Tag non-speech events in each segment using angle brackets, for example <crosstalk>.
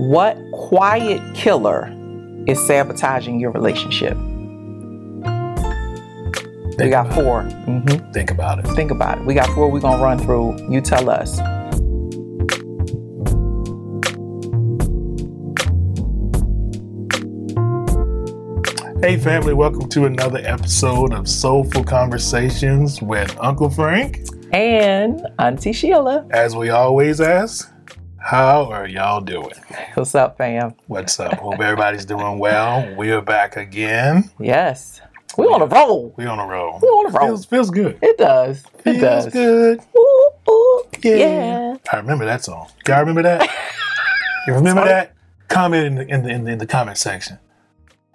What quiet killer is sabotaging your relationship? we got 4 Mm-hmm. Think about it. Think about it. We got four we're going to run through. You tell us. Hey, family, welcome to another episode of Soulful Conversations with Uncle Frank. And Auntie Sheila. As we always ask, how are y'all doing? What's up, fam? What's up? Hope everybody's doing well. We're back again. Yes. We on a roll. We on a roll. We on a roll. Feels, feels good. It does. It Feels does. good. Ooh, ooh, Yeah. yeah. I remember that song. Y'all remember that? <laughs> You remember Sorry. that? Comment in the, in the in the in the comment section.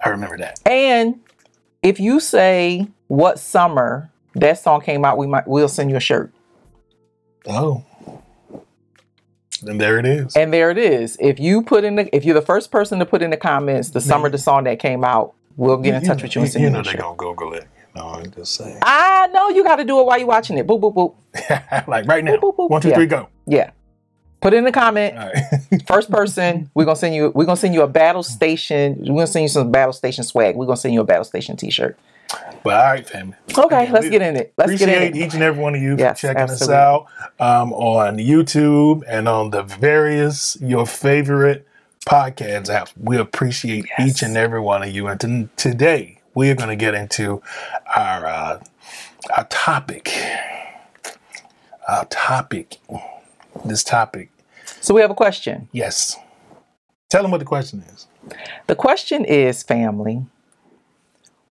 I remember that. And if you say what summer that song came out, we might we'll send you a shirt. Oh. And there it is. And there it is. If you put in the if you're the first person to put in the comments the summer the song that came out, we'll get in touch with you and send you you, know they're gonna Google it. You know, I'm just saying. I know you got to do it while you're watching it. Boop boop boop. <laughs> like right now. Boop, boop, boop. One, two, Yeah. three, go. Yeah. Put in the comment. All right. <laughs> First person, we're gonna send you. We're gonna send you a battle station. We're gonna send you some battle station swag. We're gonna send you a battle station T-shirt. But all right, family. Okay, Again, let's get in it. Let's get Appreciate in it. each and every one of you Yes, for checking absolutely. us out um, on YouTube and on the various your favorite podcast apps. We appreciate Yes. each and every one of you. And to, today we are going to get into our uh, our topic. Our topic. This topic. So we have a question. Yes. Tell them what the question is. The question is, family,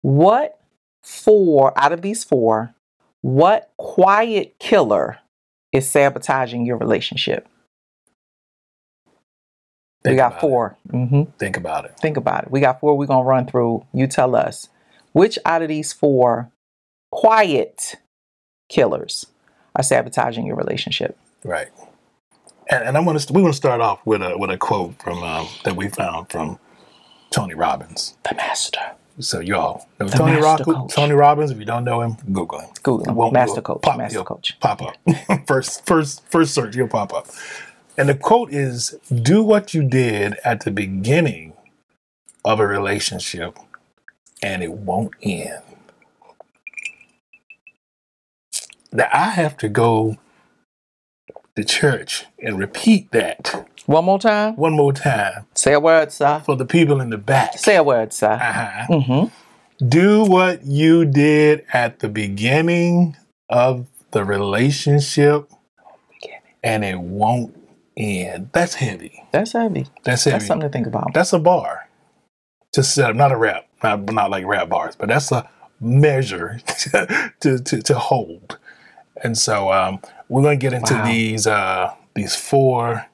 what four out of these four, what quiet killer is sabotaging your relationship? we got 4 Mm-hmm. Think about it. Think about it. We got four. We're gonna run through. You tell us which out of these four quiet killers are sabotaging your relationship. Right. And, and I want to we want to start off with a with a quote from um, that we found from Tony Robbins. The master. So y'all know The Tony Rock, coach. Tony Robbins. If you don't know him, Google him. Google him. Won't- Master will coach. Pop, master coach. Pop up <laughs> first. First. First search. You'll pop up. And the quote is: "Do what you did at the beginning of a relationship, and it won't end." Now I have to go to church and repeat that One more time. one more time Say a word, sir. for the people in the back. Say a word, sir. Uh-huh. Mm-hmm. Do what you did at the beginning of the relationship, and it won't end. That's heavy. That's heavy. That's heavy. That's something to think about. That's a bar to set up, not a rap, not, not like rap bars, but that's a measure <laughs> to, to, to hold. And so um, we're going to get into Wow. these uh, these four.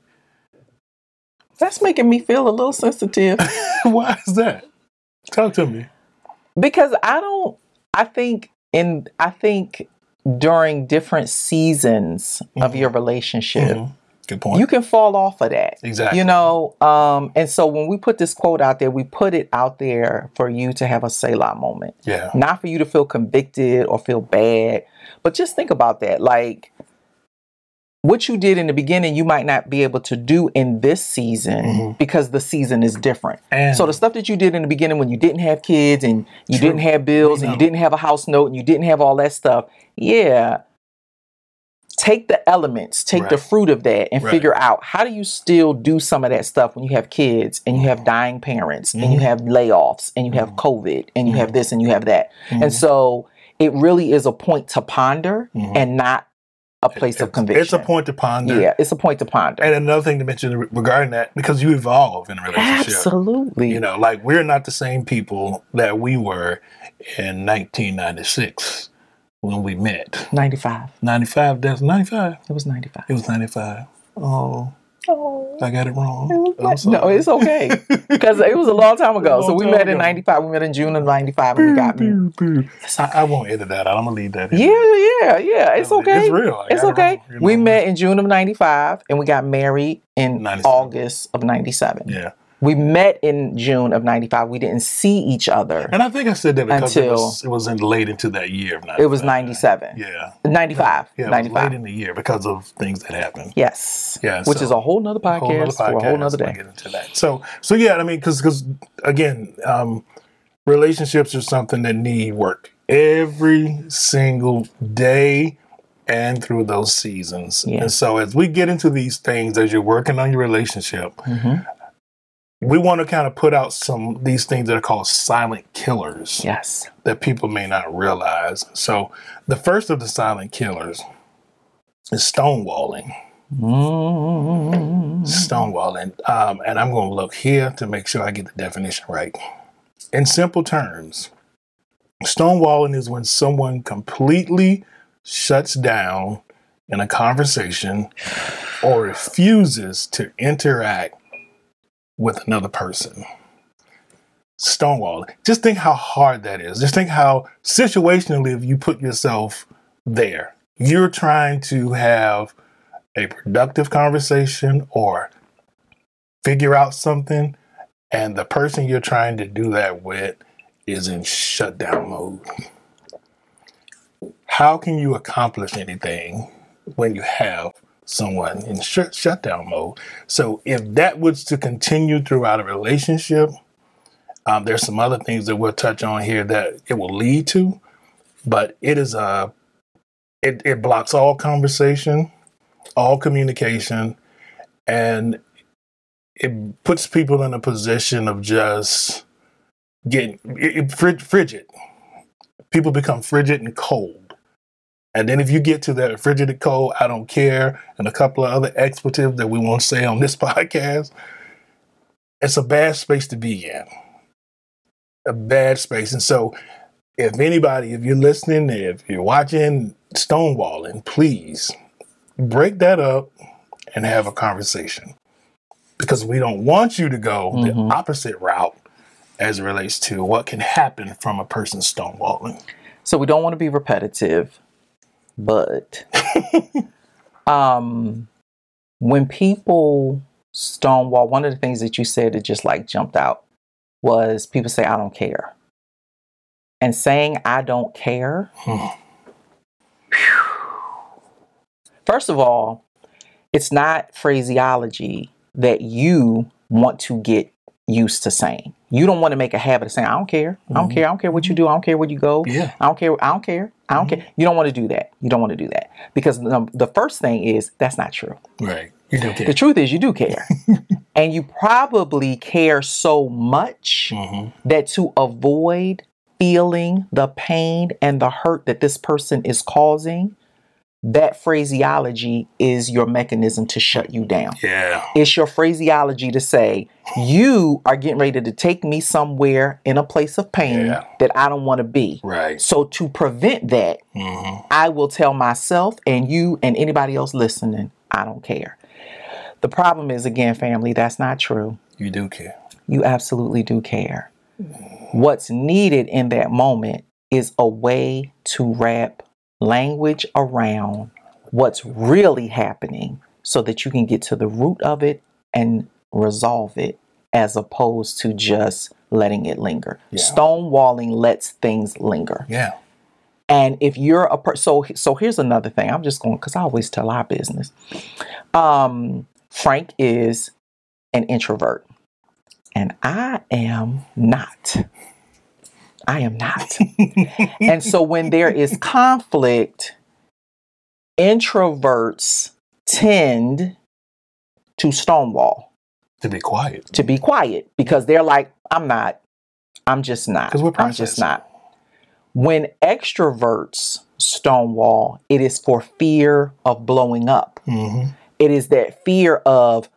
That's making me feel a little sensitive <laughs> Why is that? Talk to me. because I don't. I think in. I think during different seasons of Mhm. your relationship, Mhm. Good point. you can fall off of that. exactly. You know, um, and so when we put this quote out there, we put it out there for you to have a Selah moment. yeah. Not for you to feel convicted or feel bad, but just think about that. Like what you did in the beginning, you might not be able to do in this season Mhm. because the season is different. And So the stuff that you did in the beginning when you didn't have kids and you True. didn't have bills and you didn't have a house note and you didn't have all that stuff, yeah. Take the elements, take the fruit of that and Right. figure out how do you still do some of that stuff when you have kids and you have mm-hmm. dying parents and you Mhm. have layoffs and you have mm-hmm. COVID and you have mm-hmm. this and you have that. And so it really is a point to ponder and not a place of conviction. It's a point to ponder. Yeah, it's a point to ponder. And another thing to mention regarding that, because you evolve in a relationship. Absolutely. You know, like we're not the same people that we were in 1996 when we met. 95. 95, that's 95. It was 95. It was 95. Oh, Oh. I got it wrong. It was oh, I'm like- sorry. no, it's okay. <laughs> Because it was a long time ago. A so we met in 95. We met in June of 95 and we got married. I, I won't edit that out. I'm going to leave that in. Yeah, yeah, yeah. It's okay. It's real. I It's it okay. wrong, you We met in June of 95 and we got married in 97. August of 97. Yeah. We met in June of 95. We didn't see each other. And I think I said that because it was, it was in late into that year of 95. It was 97. Yeah. 95. Yeah, it was 95. late in the year because of things that happened. yes. Yeah, Which so- is a whole nother podcast, whole nother for a whole podcast, nother we'll day. get into that. So, so yeah, I mean, because again, um, relationships are something that need work every single day and through those seasons. Yeah. And so, as we get into these things, as you're working on your relationship, Mhm. We want to kind of put out some these things that are called silent killers Yes. that people may not realize. So, the first of the silent killers is stonewalling. Mm. stonewalling. Um, and I'm going to look here to make sure I get the definition right. In simple terms, stonewalling is when someone completely shuts down in a conversation or refuses to interact with another person. Stonewalling. Just think how hard that is. Just think how situationally, if you put yourself there, you're trying to have a productive conversation or figure out something, and the person you're trying to do that with is in shutdown mode. How can you accomplish anything when you have someone in sh- shutdown mode? So, if that was to continue throughout a relationship, um, there's some other things that we'll touch on here that it will lead to, but it is a it, it blocks all conversation all communication and it puts people in a position of just getting it, it, frigid people become frigid and cold and then if you get to that frigid cold i don't care and a couple of other expletives that we won't say on this <laughs> podcast it's a bad space to be in a bad space and so if anybody if you're listening if you're watching stonewalling please break that up and have a conversation because we don't want you to go Mhm. the opposite route as it relates to what can happen from a person stonewalling. So we don't want to be repetitive, but <laughs> um, when people stonewall, one of the things that you said that just like jumped out was people say, I don't care. And saying I don't care, <sighs> first of all, it's not phraseology that you want to get used to saying. You don't want to make a habit of saying, I don't care. I don't Mhm. care. I don't care what you do. I don't care where you go. Yeah. I don't care. I don't care. I don't care. You don't want to do that. You don't want to do that because the, the first thing is that's not true. Right. You do The care. truth is you do care. <laughs> and you probably care so much hmm that to avoid feeling the pain and the hurt that this person is causing, that phraseology is your mechanism to shut you down. Yeah. It's your phraseology to say, you are getting ready to take me somewhere in a place of pain Yeah. that I don't want to be. Right. So to prevent that, hmm I will tell myself and you and anybody else listening, I don't care. The problem is, again, family, that's not true. You do care. You absolutely do care. What's needed in that moment is a way to wrap language around what's really happening so that you can get to the root of it and resolve it as opposed to just letting it linger. Yeah. Stonewalling lets things linger. Yeah. And if you're a person, so so here's another thing. I'm just going because I always tell our business. Um, Frank is an introvert, and I am not. I am not. <laughs> and so when there is conflict, introverts tend to stonewall, To be quiet. to be quiet because they're like, I'm not. I'm just not. 'Cause we're I'm just not. When extroverts stonewall, it is for fear of blowing up. hmm It is that fear of,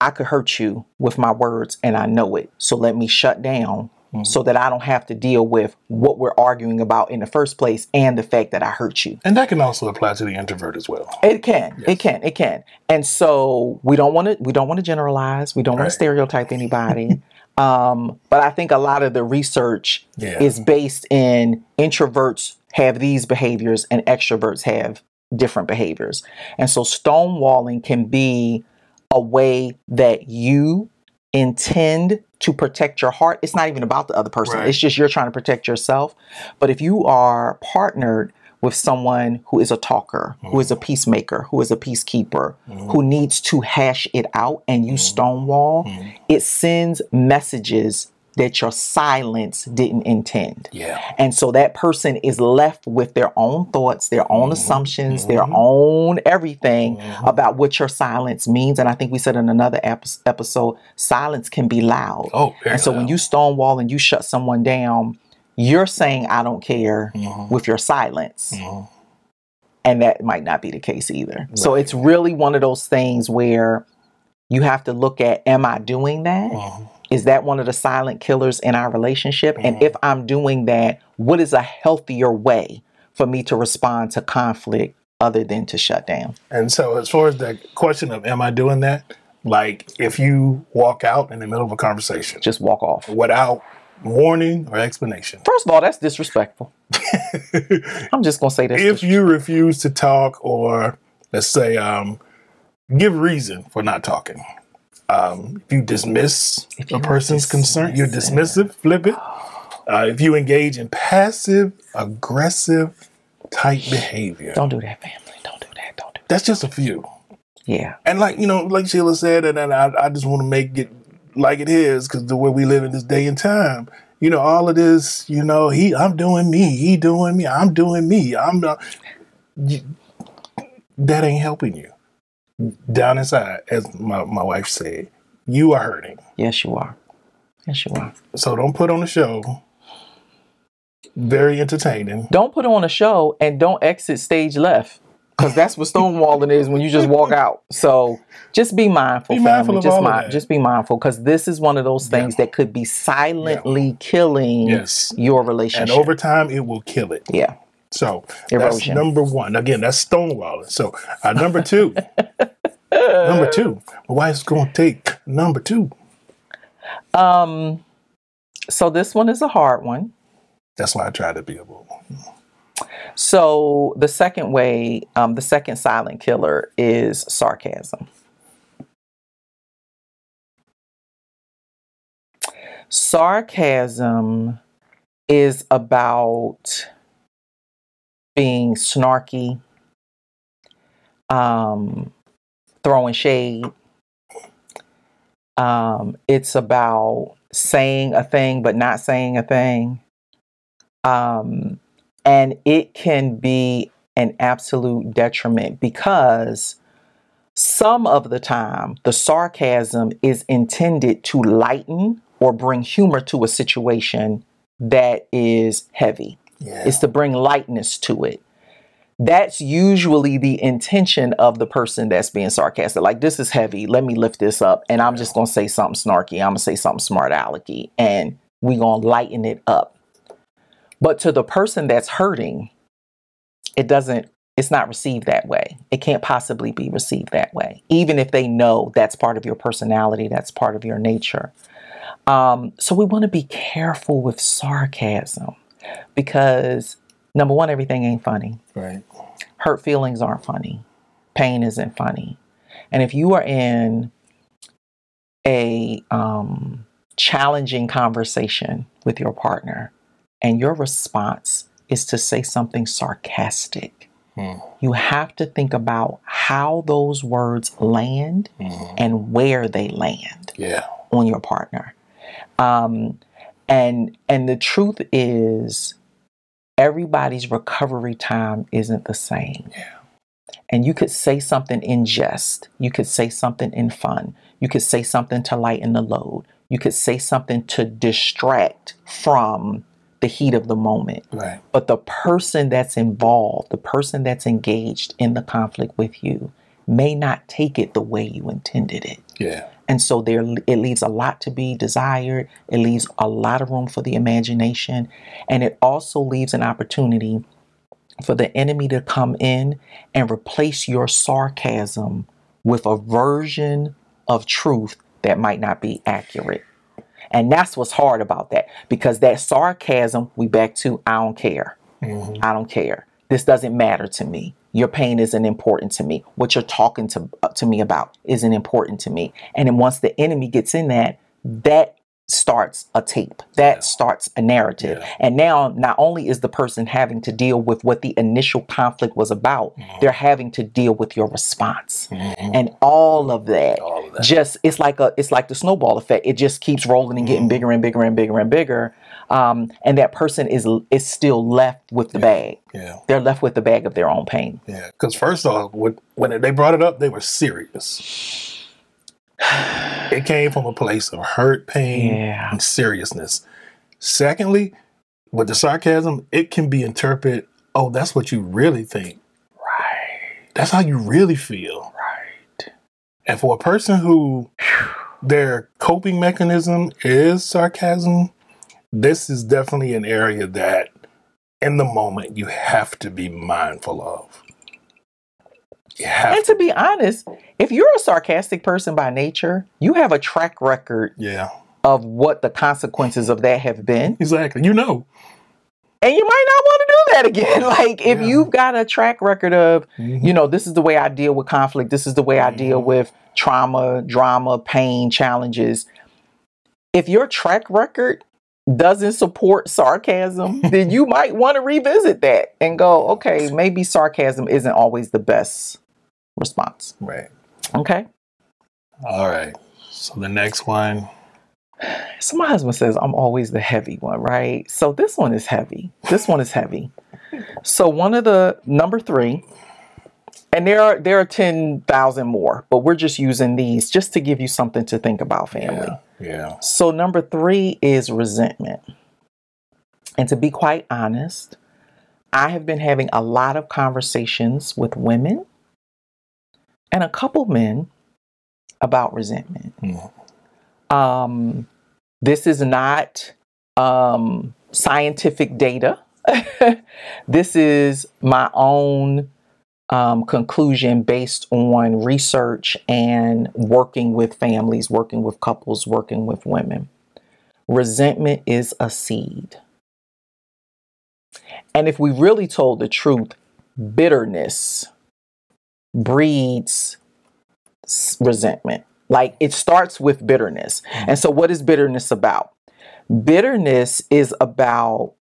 I could hurt you with my words and I know it. So let me shut down Mhm. so that I don't have to deal with what we're arguing about in the first place and the fact that I hurt you. And that can also apply to the introvert as well. It can. Yes. It can. It can. And so we don't want to we don't want to generalize. We don't want Right. to stereotype anybody. <laughs> um, but I think a lot of the research Yeah. is based in introverts have these behaviors and extroverts have different behaviors. And so stonewalling can be a way that you intend to protect your heart, it's not even about the other person. Right. It's just you're trying to protect yourself. But if you are partnered with someone who is a talker, who is a mm-hmm. peacemaker, who is a peacekeeper, who mm-hmm. needs to hash it out and you mm-hmm. stonewall, it sends messages that your silence didn't intend. Yeah. And so that person is left with their own thoughts, their own mm-hmm. assumptions, mm-hmm. their own everything mm-hmm. about what your silence means. And I think we said in another ep- episode, silence can be loud. Oh, and so when you stonewall and you shut someone down, you're saying, I don't care with your silence. And that might not be the case either. So it's really one of those things where you have to look at, am I doing that? Is that one of the silent killers in our relationship? And if I'm doing that, what is a healthier way for me to respond to conflict other than to shut down? And so, as far as the question of am I doing that, like if you walk out in the middle of a conversation Just walk off. without warning or explanation, First of all, that's disrespectful. <laughs> I'm just gonna say this. if you refuse to talk or let's say um, give reason for not talking, um, if you dismiss If a you're person's concern, you're dismissive. dismissive, flip it. Uh, if you engage in passive aggressive type behavior, don't do that, family. Don't do that. Don't do that. that's just a few. Yeah. And like you know, like Sheila said, and, and I, I just want to make it like it is because the way we live in this day and time, you know, all of this, you know, he, I'm doing me, he doing me, I'm doing me, I'm not. You, that ain't helping you. Down inside, as my, my wife said, you are hurting. Yes, you are. Yes, you are. So don't put on a show. Very entertaining. Don't put on a show and don't exit stage left. Because that's what stonewalling is when you just walk <laughs> out. So just be mindful. Be family. mindful of just, all of that. just be mindful because this is one of those things that could be silently killing Yes. your relationship. And over time, it will kill it. yeah. So that's number one. Again, that's stonewalling. So uh, number two, <laughs> number two. My wife's going to take number two. Um. So this one is a hard one. That's why I try to be a bull. So the second way, um, the second silent killer is sarcasm. Sarcasm is about being snarky, um, throwing shade. Um, it's about saying a thing but not saying a thing. Um, and it can be an absolute detriment because some of the time the sarcasm is intended to lighten or bring humor to a situation that is heavy. Yeah. It's to bring lightness to it. That's usually the intention of the person that's being sarcastic. Like, this is heavy. Let me lift this up. And I'm just going to say something snarky. I'm going to say something smart alecky. And we're going to lighten it up. But to the person that's hurting, it doesn't, it's not received that way. It can't possibly be received that way, even if they know that's part of your personality, that's part of your nature. Um, so we want to be careful with sarcasm because number one, everything ain't funny. Right. Hurt feelings aren't funny. Pain isn't funny. And if you are in a um, challenging conversation with your partner and your response is to say something sarcastic, Hmm. you have to think about how those words land Mhm. and where they land Yeah. on your partner. Um, and and the truth is, everybody's recovery time isn't the same. Yeah. And you could say something in jest. You could say something in fun. You could say something to lighten the load. You could say something to distract from the heat of the moment. Right. But the person that's involved, the person that's engaged in the conflict with you, may not take it the way you intended it. Yeah. And so there it leaves a lot to be desired. It leaves a lot of room for the imagination. And it also leaves an opportunity for the enemy to come in and replace your sarcasm with a version of truth that might not be accurate. And that's what's hard about that because that sarcasm, we back to I don't care. Mhm. I don't care. This doesn't matter to me. Your pain isn't important to me. What you're talking to uh, to me about isn't important to me. And then once the enemy gets in that, that starts a tape that Yeah. starts a narrative Yeah. and now not only is the person having to deal with what the initial conflict was about Mhm. they're having to deal with your response Mhm. and all of that All of that. just it's like a it's like the snowball effect it just keeps rolling and getting Mhm. bigger and bigger and bigger and bigger um, and that person is is still left with the Yeah. bag Yeah. they're left with the bag of their own pain Yeah. Because first off, when, when they brought it up, they were serious. <sighs> It came from a place of hurt, pain, yeah and seriousness. Secondly, with the sarcasm, it can be interpreted, oh, that's what you really think. right That's how you really feel. right And for a person who their coping mechanism is sarcasm, this is definitely an area that in the moment you have to be mindful of. You have and to be honest if you're a sarcastic person by nature you have a track record Yeah, of what the consequences of that have been exactly. You know. and you might not want to do that again <laughs> like if Yeah. you've got a track record of Mhm. you know, this is the way I deal with conflict. This is the way I deal Mhm. with trauma, drama, pain, challenges. If your track record doesn't support sarcasm, <laughs> then you might want to revisit that and go, okay, maybe sarcasm isn't always the best response. Right. Okay. All right. So the next one. So my husband says I'm always the heavy one, right? So this one is heavy. This one is heavy. So one of the number three, and there are there are ten thousand more, but we're just using these just to give you something to think about, family. Yeah. Yeah. So number three is resentment. And to be quite honest, I have been having a lot of conversations with women and a couple men about resentment. Mhm. Um, this is not um, scientific data. <laughs> this is my own um, conclusion based on research and working with families, working with couples, working with women. Resentment is a seed. And if we really told the truth, bitterness breeds resentment. Like it starts with bitterness. And so, what is bitterness about? Bitterness is about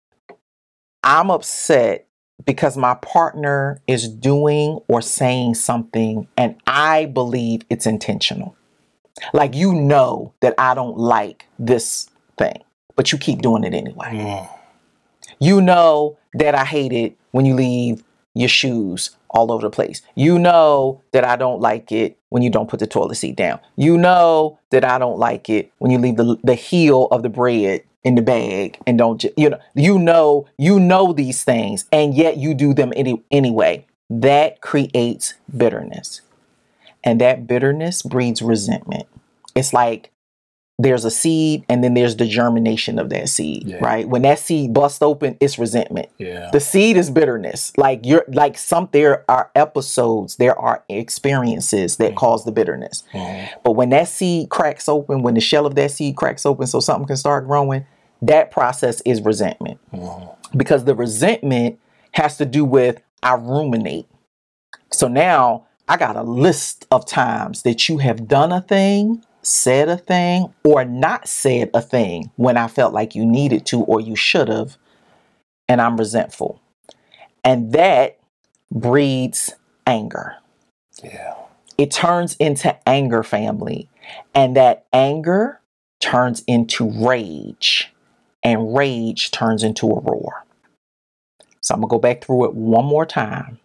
I'm upset because my partner is doing or saying something and I believe it's intentional. Like you know that I don't like this thing, but you keep doing it anyway. Mm. You know that I hate it when you leave your shoes all over the place. You know that I don't like it when you don't put the toilet seat down. You know that I don't like it when you leave the, the heel of the bread in the bag and don't you know you know you know these things and yet you do them any, anyway. That creates bitterness. And that bitterness breeds resentment. It's like there's a seed and then there's the germination of that seed, Yeah. right? When that seed busts open, it's resentment. Yeah. The seed is bitterness. Like you're like some there are episodes, there are experiences that Mhm. cause the bitterness. Mhm. But when that seed cracks open, when the shell of that seed cracks open so something can start growing, that process is resentment. Mhm. Because the resentment has to do with I ruminate. So now I got a list of times that you have done a thing, said a thing, or not said a thing when I felt like you needed to or you should have, and I'm resentful. And that breeds anger. Yeah. It turns into anger, family. And that anger turns into rage. And rage turns into a roar. So I'm going to go back through it one more time.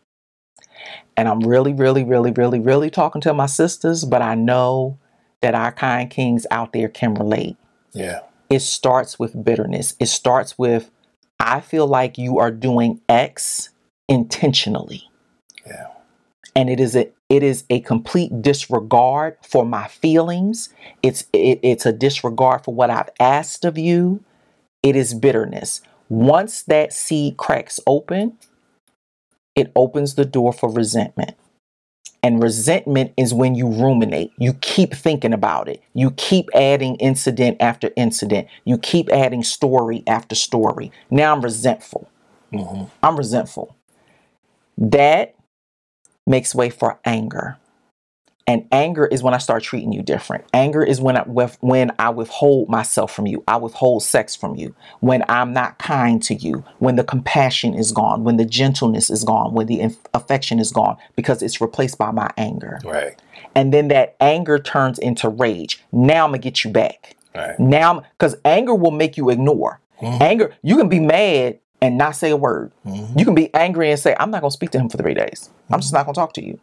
And I'm really, really, really, really, really talking to my sisters, but I know that our kind kings out there can relate. Yeah. It starts with bitterness. It starts with, I feel like you are doing X intentionally Yeah. and it is a it is a complete disregard for my feelings it's it, it's a disregard for what i've asked of you it is bitterness. Once that seed cracks open it opens the door for resentment. And resentment is when you ruminate. You keep thinking about it. You keep adding incident after incident. You keep adding story after story. Now i'm resentful. Mhm. I'm resentful. That makes way for anger. And anger is when I start treating you different. Anger is when I when I withhold myself from you. I withhold sex from you. When I'm not kind to you. When the compassion is gone. When the gentleness is gone. When the inf- affection is gone because it's replaced by my anger. Right. And then that anger turns into rage. Now I'm gonna get you back. Right. Now, because anger will make you ignore. Mhm. Anger, you can be mad and not say a word. Mhm. You can be angry and say, I'm not going to speak to him for three days. I'm just not going to talk to you.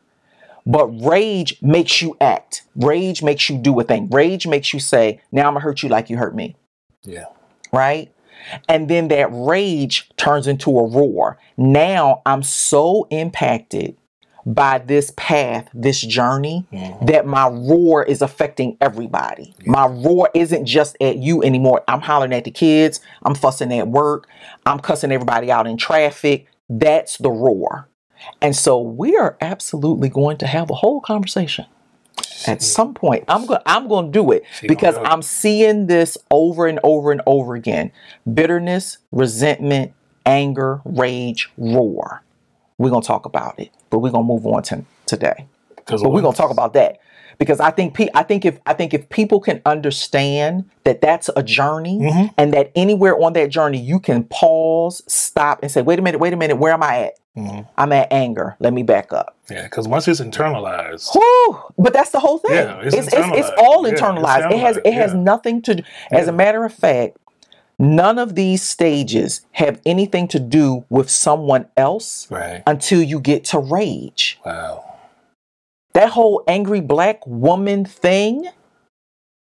But rage makes you act. Rage makes you do a thing. Rage makes you say, now I'm going to hurt you like you hurt me. Yeah. Right? And then that rage turns into a roar. Now I'm so impacted by this path, this journey, Mhm. that my roar is affecting everybody. My roar isn't just at you anymore. I'm hollering at the kids, I'm fussing at work, I'm cussing everybody out in traffic. That's the roar. And so we are absolutely going to have a whole conversation at some point. I'm going I'm going to do it because. I'm seeing this over and over and over again. Bitterness, resentment, anger, rage, roar. We're going to talk about it, but we're going to move on to today but we're gonna talk about that because I think pe- I think if I think if people can understand that that's a journey Mhm. and that anywhere on that journey you can pause, stop, and say, "Wait a minute, wait a minute, where am I at? Mhm. I'm at anger. Let me back up." Yeah, because once it's internalized, Whew, but that's the whole thing. Yeah, it's it's, it's, it's all Yeah, internalized. it has it has nothing to. do As a matter of fact, none of these stages have anything to do with someone else right? until you get to rage. Wow. that whole angry black woman thing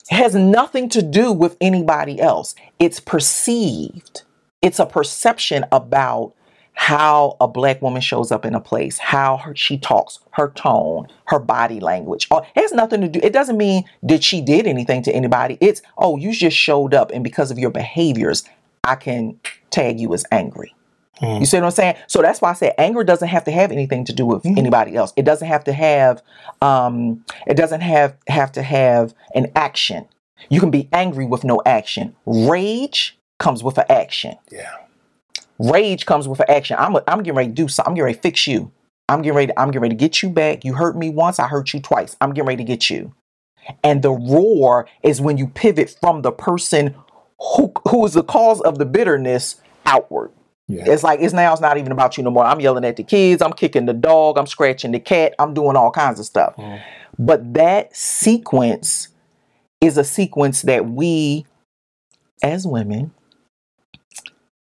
has nothing to do with anybody else. It's perceived. It's a perception about how a black woman shows up in a place, how her, she talks, her tone, her body language. Oh, It has nothing to do. It doesn't mean that she did anything to anybody. It's oh, you just showed up, and because of your behaviors, I can tag you as angry. Hmm. You see what I'm saying? So that's why I say anger doesn't have to have anything to do with anybody else. It doesn't have to have um it doesn't have have to have an action. You can be angry with no action. Rage comes with an action. Yeah. Rage comes with an action. I'm a, I'm getting ready to do something. I'm getting ready to fix you. I'm getting ready to, I'm getting ready to get you back. You hurt me once, I hurt you twice. I'm getting ready to get you. And the roar is when you pivot from the person who who is the cause of the bitterness outward. Yeah. It's like it's now it's not even about you no more. I'm yelling at the kids, I'm kicking the dog, I'm scratching the cat, I'm doing all kinds of stuff. Mhm. But that sequence is a sequence that we as women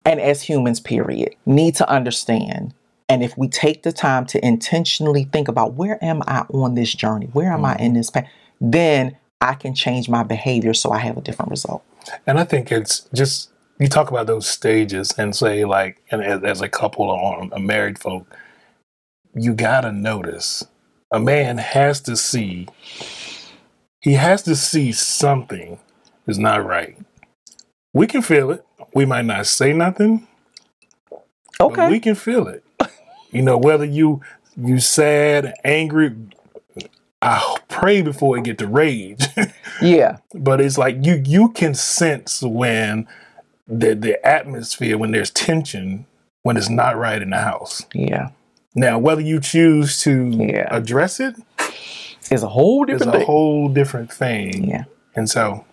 and as humans period need to understand. And if we take the time to intentionally think about where am I on this journey? Where am I mm-hmm. in this path? Then I can change my behavior so I have a different result. And I think it's just you talk about those stages and say like, and as, as a couple or a married folk, you gotta notice a man has to see. He has to see something is not right. We can feel it. We might not say nothing, but Okay. we can feel it. You know, whether you you sad, angry. I pray before it get to rage. <laughs> yeah. but it's like you you can sense when the the atmosphere when there's tension when it's not right in the house Yeah. now whether you choose to Yeah. address it It's a whole is different a thing. whole different thing yeah. and so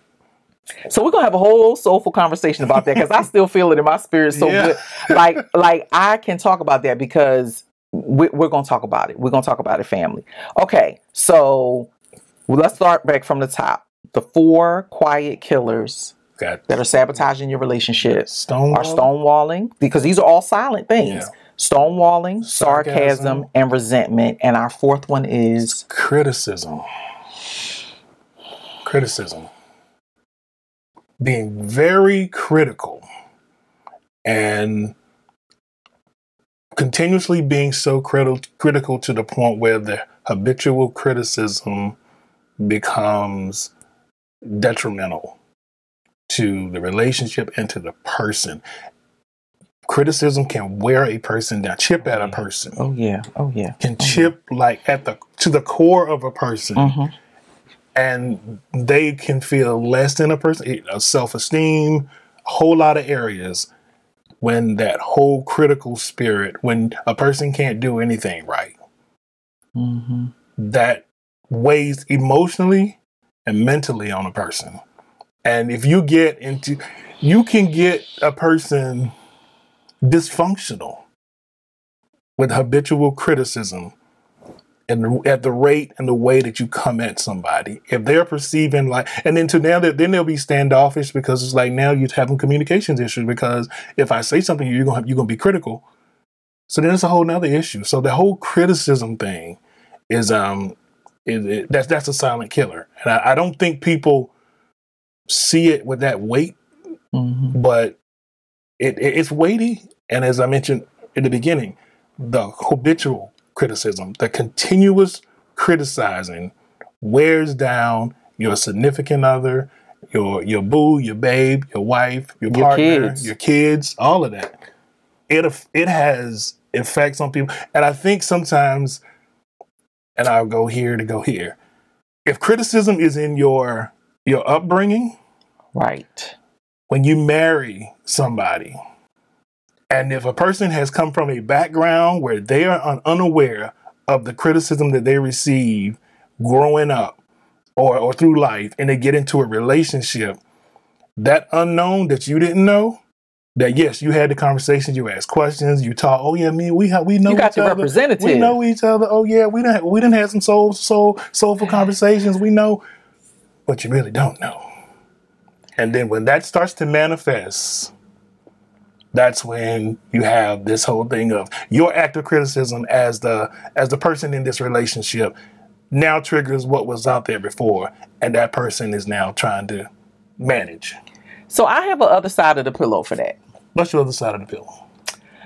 So we're gonna have a whole soulful conversation about that because I still feel it in my spirit so Yeah. good. Like, like I can talk about that because we, we're gonna talk about it. We're gonna talk about it, family. Okay, so let's start back from the top. The four quiet killers got that are sabotaging your relationship stone are stonewalling because these are all silent things. Yeah. Stonewalling, sarcasm, Sarcasm. and resentment. And our fourth one is criticism criticism being very critical and continuously being so critical critical to the point where the habitual criticism becomes detrimental to the relationship and to the person. Criticism can wear a person down chip at a person. Oh yeah, oh yeah. can chip like at the to the core of a person. Mhm. And they can feel less than a person you know, self-esteem a whole lot of areas when that whole critical spirit when a person can't do anything right Mhm. that weighs emotionally and mentally on a person. And if you get into, you can get a person dysfunctional with habitual criticism and at the rate and the way that you come at somebody. If they're perceiving like, and then to now that then they'll be standoffish because it's like now you're having communications issues because if I say something, you're gonna have, you're gonna be critical. So then it's a whole nother issue. So the whole criticism thing is um is it, that's that's a silent killer, and I, I don't think people see it with that weight, Mhm. but it, it it's weighty. And as I mentioned in the beginning, the habitual criticism, the continuous criticizing, wears down your significant other, your your boo, your babe, your wife, your, Your partner, kids. your kids, all of that. It it has effects on people, and I think sometimes, and I'll go here to go here. If criticism is in your your upbringing, Right. when you marry somebody, and if a person has come from a background where they are un- unaware of the criticism that they receive growing up or, or through life, and they get into a relationship, that unknown that you didn't know, that yes, you had the conversations, you asked questions, you talk. Oh yeah, me, we have we know You got each your other. representative. We know each other. Oh yeah, we done we done had some soul soul soulful conversations. We know, but you really don't know. And then when that starts to manifest, that's when you have this whole thing of your act of criticism as the as the person in this relationship now triggers what was out there before, and that person is now trying to manage. So I have a other side of the pillow for that. What's your other side of the pillow?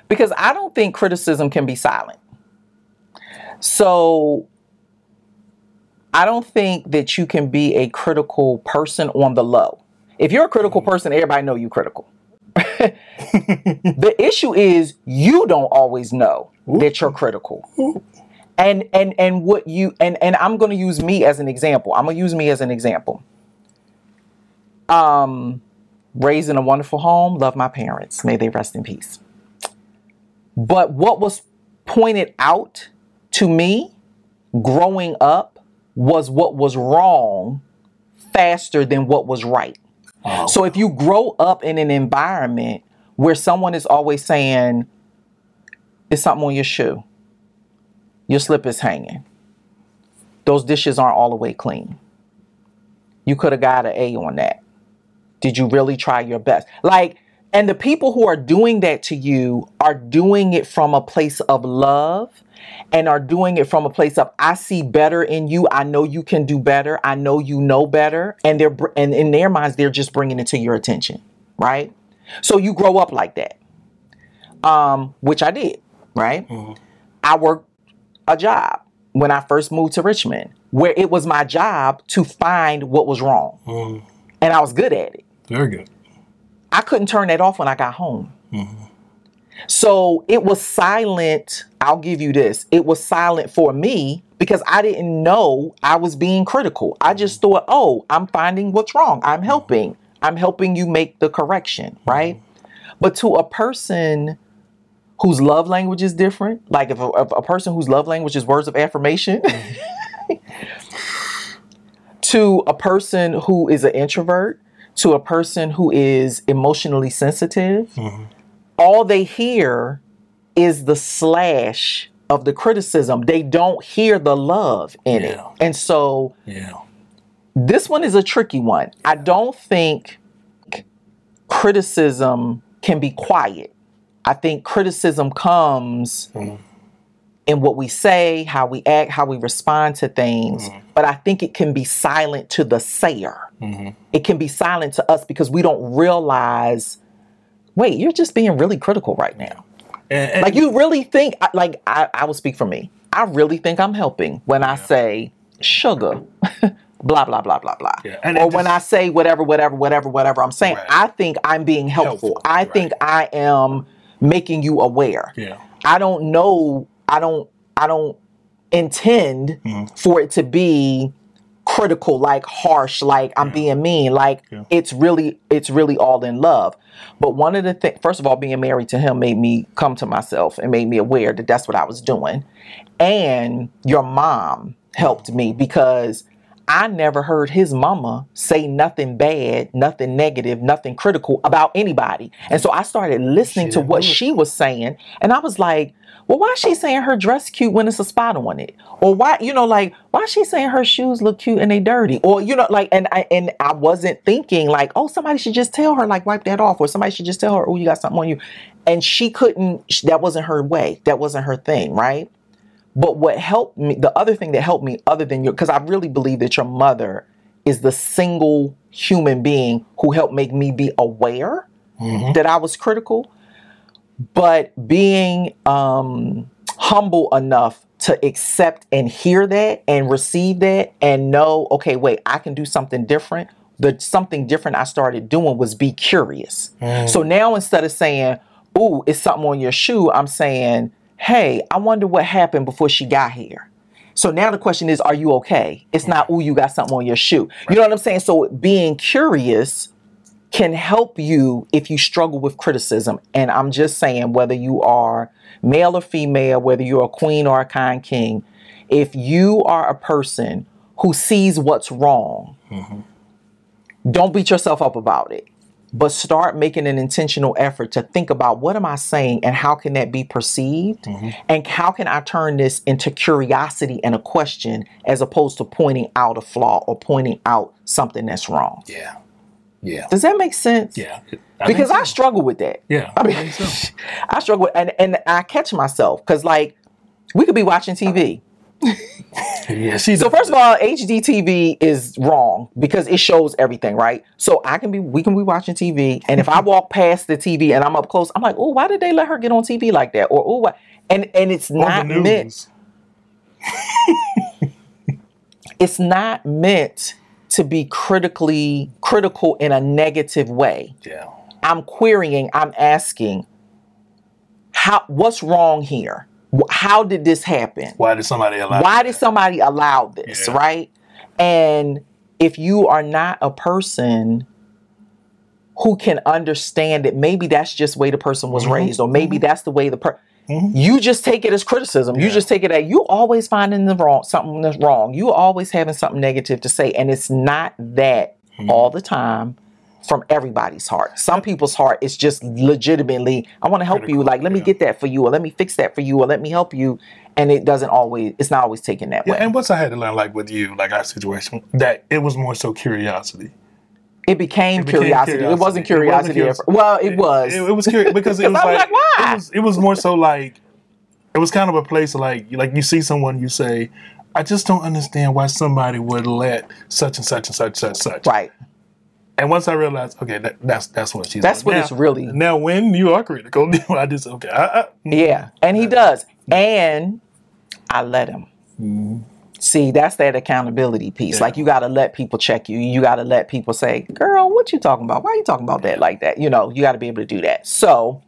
because I don't think criticism can be silent. So I don't think that you can be a critical person on the low. If you're a critical mm-hmm. person, everybody know you critical. <laughs> the issue is you don't always know that you're critical. And and and what you and and I'm going to use me as an example. I'm going to use me as an example. Um raised in a wonderful home, love my parents. May they rest in peace. But what was pointed out to me growing up was what was wrong faster than what was right. Oh, So if you grow up in an environment where someone is always saying, it's something on your shoe, your slip is hanging, those dishes aren't all the way clean. You could have got an A on that. Did you really try your best? Like, and the people who are doing that to you are doing it from a place of love and are doing it from a place of I see better in you. I know you can do better. I know you know better. And they're br- and in their minds they're just bringing it to your attention, right? So you grow up like that. Um which I did, right? I worked a job when I first moved to Richmond where it was my job to find what was wrong. Mm, And I was good at it. very good. I couldn't turn that off when I got home. So it was silent. I'll give you this. It was silent for me because I didn't know I was being critical. I just thought, oh, I'm finding what's wrong. I'm mm-hmm. helping. I'm helping you make the correction, mm-hmm. right? But to a person whose love language is different, like if a, if a person whose love language is words of affirmation, mm-hmm. <laughs> to a person who is an introvert, to a person who is emotionally sensitive, all they hear is the slash of the criticism. They don't hear the love in it. And so Yeah. this one is a tricky one. I don't think criticism can be quiet. I think criticism comes Mhm. in what we say, how we act, how we respond to things. Mm-hmm. But I think it can be silent to the sayer. Mhm. It can be silent to us because we don't realize, wait, you're just being really critical right now. And, and- Like you really think, like I, I will speak for me. I really think I'm helping when I say sugar, <laughs> blah blah blah blah blah, Yeah, or when just- I say whatever whatever whatever whatever I'm saying. Right. I think I'm being helpful. Helpful, I right. think I am making you aware. yeah. I don't know. I don't. I don't intend Mm-hmm. for it to be critical, like harsh, like I'm being mean. Like it's really, it's really all in love. But one of the things, first of all, being married to him made me come to myself and made me aware that that's what I was doing. And your mom helped me because I never heard his mama say nothing bad, nothing negative, nothing critical about anybody. And so I started listening to what she was saying, and I was like, well, why is she saying her dress cute when it's a spot on it? Or why, you know, like, why is she saying her shoes look cute and they dirty? Or, you know, like, and I and I wasn't thinking like, oh, somebody should just tell her, like, wipe that off, or somebody should just tell her, oh, you got something on you. And she couldn't, that wasn't her way. That wasn't her thing, right? But what helped me, the other thing that helped me, other than your, because I really believe that your mother is the single human being who helped make me be aware Mhm. that I was critical, but being um, humble enough to accept and hear that and receive that and know, okay, wait, I can do something different. The something different I started doing was be curious. Mm. So now instead of saying, "Ooh, it's something on your shoe," I'm saying, "Hey, I wonder what happened before she got here." So now the question is, are you okay? It's not, "Ooh, you got something on your shoe." You know what I'm saying? So being curious can help you if you struggle with criticism. And I'm just saying, whether you are male or female, whether you're a queen or a kind king, if you are a person who sees what's wrong, mm-hmm. don't beat yourself up about it. But start making an intentional effort to think about what am I saying and how can that be perceived? Mm-hmm. And how can I turn this into curiosity and a question as opposed to pointing out a flaw or pointing out something that's wrong? Yeah. Yeah. Does that make sense? Yeah. because I think so. struggle with that. Yeah. I mean, think so. <laughs> I struggle, and and I catch myself because like we could be watching TV. <laughs> yeah. She's So first of all, HD TV is wrong because it shows everything, right? So I can be, we can be watching TV, and if I <laughs> walk past the TV and I'm up close, I'm like, oh, why did they let her get on TV like that? Or oh, why? and and it's on not meant. It's not meant to be critically critical in a negative way. Yeah. I'm querying, I'm asking, how what's wrong here? How did this happen? Why did somebody allow? Why did somebody allow this, Yeah. right? And if you are not a person who can understand it, maybe that's just the way the person was Mhm. raised, or maybe that's the way the person. Mhm. You just take it as criticism. You just take it as you always finding the wrong something that's wrong. You always having something negative to say, and it's not that Mhm. all the time from everybody's heart. Some people's heart is just legitimately, I want to help you. Like, let me get that for you, or let me fix that for you, or let me help you. And it doesn't always. It's not always taken that Yeah, way. and once I had to learn, like with you, like our situation, that it was more so curiosity. It became, It became curiosity. It wasn't curiosity. It wasn't fir- well, it was. It, it was curious because it <laughs> was was like? It was, it was more so like it was kind of a place like like you see someone you say, I just don't understand why somebody would let such and such and such such such. right. And once I realized, okay, that, that's that's what she's. That's what now, it's really. Now, when you are critical, <laughs> I just okay. I, I, Yeah, and he does. And I let him. Mm-hmm. See, that's that accountability piece. Yeah. Like you got to let people check you. You got to let people say, "Girl, what you talking about? Why are you talking about that like that?" You know, you got to be able to do that. So,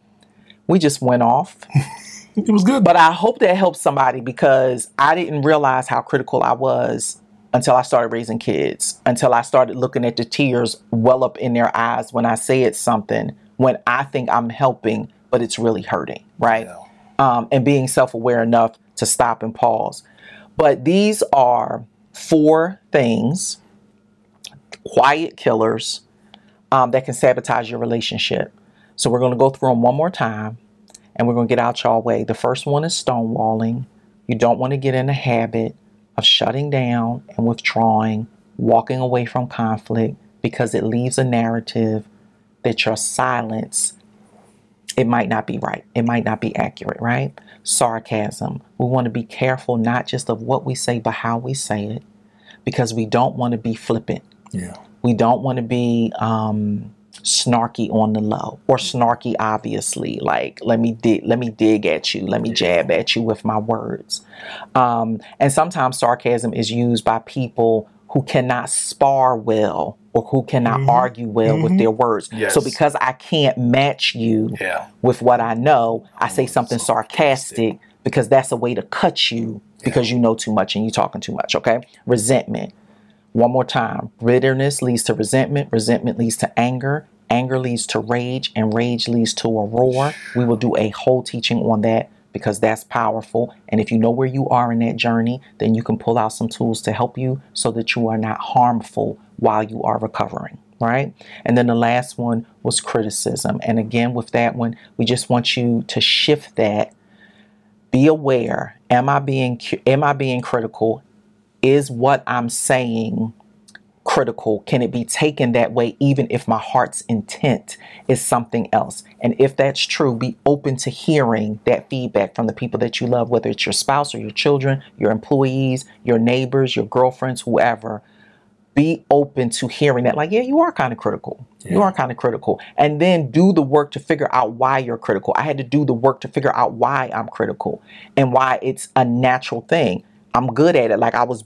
we just went off. <laughs> it was good. But I hope that helps somebody because I didn't realize how critical I was until I started raising kids, until I started looking at the tears well up in their eyes when I said something when I think I'm helping, but it's really hurting, right? Yeah. Um, and being self aware enough to stop and pause. But these are four things quiet killers um, that can sabotage your relationship. So we're going to go through them one more time and we're going to get out y'all way. The first one is stonewalling. You don't want to get in a habit of shutting down and withdrawing, walking away from conflict because it leaves a narrative that your silence it might not be right. It might not be accurate, right? Sarcasm. We want to be careful not just of what we say, but how we say it because we don't want to be flippant. Yeah. We don't want to be um, snarky on the low or snarky, obviously. Like let me dig, let me dig at you, let me jab at you with my words. Um, and sometimes sarcasm is used by people who cannot spar well or who cannot Mhm. argue well with Mhm. their words. Yes. So because I can't match you Yeah. with what I know, I say something sarcastic. sarcastic because that's a way to cut you because you know too much and you're talking too much, okay? Resentment. One more time. Bitterness leads to resentment, resentment leads to anger, anger leads to rage, and rage leads to a roar. We will do a whole teaching on that because that's powerful. And if you know where you are in that journey, then you can pull out some tools to help you so that you are not harmful while you are recovering. Right. And then the last one was criticism. And again, with that one, we just want you to shift that. Be aware. Am I being am I being critical? Is what I'm saying critical? Can it be taken that way, even if my heart's intent is something else? And if that's true, be open to hearing that feedback from the people that you love, whether it's your spouse or your children, your employees, your neighbors, your girlfriends, whoever. Be open to hearing that, like, yeah, you are kind of critical. Yeah. You are kind of critical. And then do the work to figure out why you're critical. I had to do the work to figure out why I'm critical and why it's a natural thing. I'm good at it. Like I was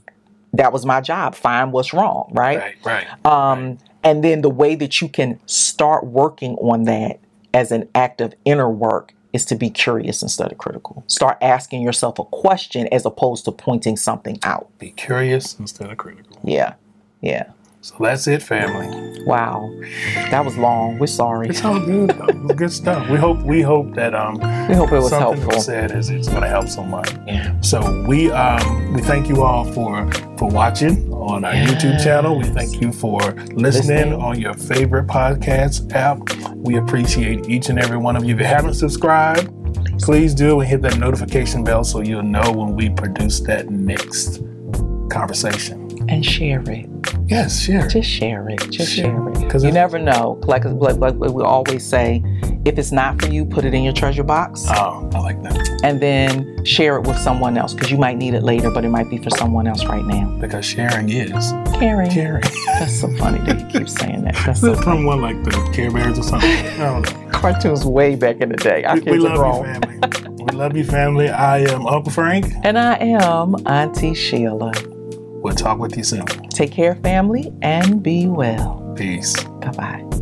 that was my job. Find what's wrong, right? Right, right. Um, right. And then the way that you can start working on that as an act of inner work is to be curious instead of critical. Start asking yourself a question as opposed to pointing something out. Be curious instead of critical. Yeah, yeah. So that's it, family. Wow, that was long. We're sorry. It's all good. Though. good stuff. We hope we hope that um we hope it was something helpful. said is it's going to help someone. Yeah. So we um we thank you all for for watching on our yes. YouTube channel. We thank you for listening, listening on your favorite podcast app. We appreciate each and every one of you. If you haven't subscribed, please do and hit that notification bell so you'll know when we produce that next conversation. And share it. Yes, share. Just share it. Just share, share it. Because you never know. Like, like, like we always say, if it's not for you, put it in your treasure box. Oh, I like that. And then share it with someone else because you might need it later, but it might be for someone else right now. Because sharing is caring. Caring. That's so funny that you keep saying that. That's so from one like the Care Bears or something. I don't know. <laughs> Cartoons way back in the day. Our we, kids we love are grown. you, family. we love you, family. I am Uncle Frank. And I am Auntie Sheila. We'll talk with you soon. Take care, family, and be well. Peace. Bye bye.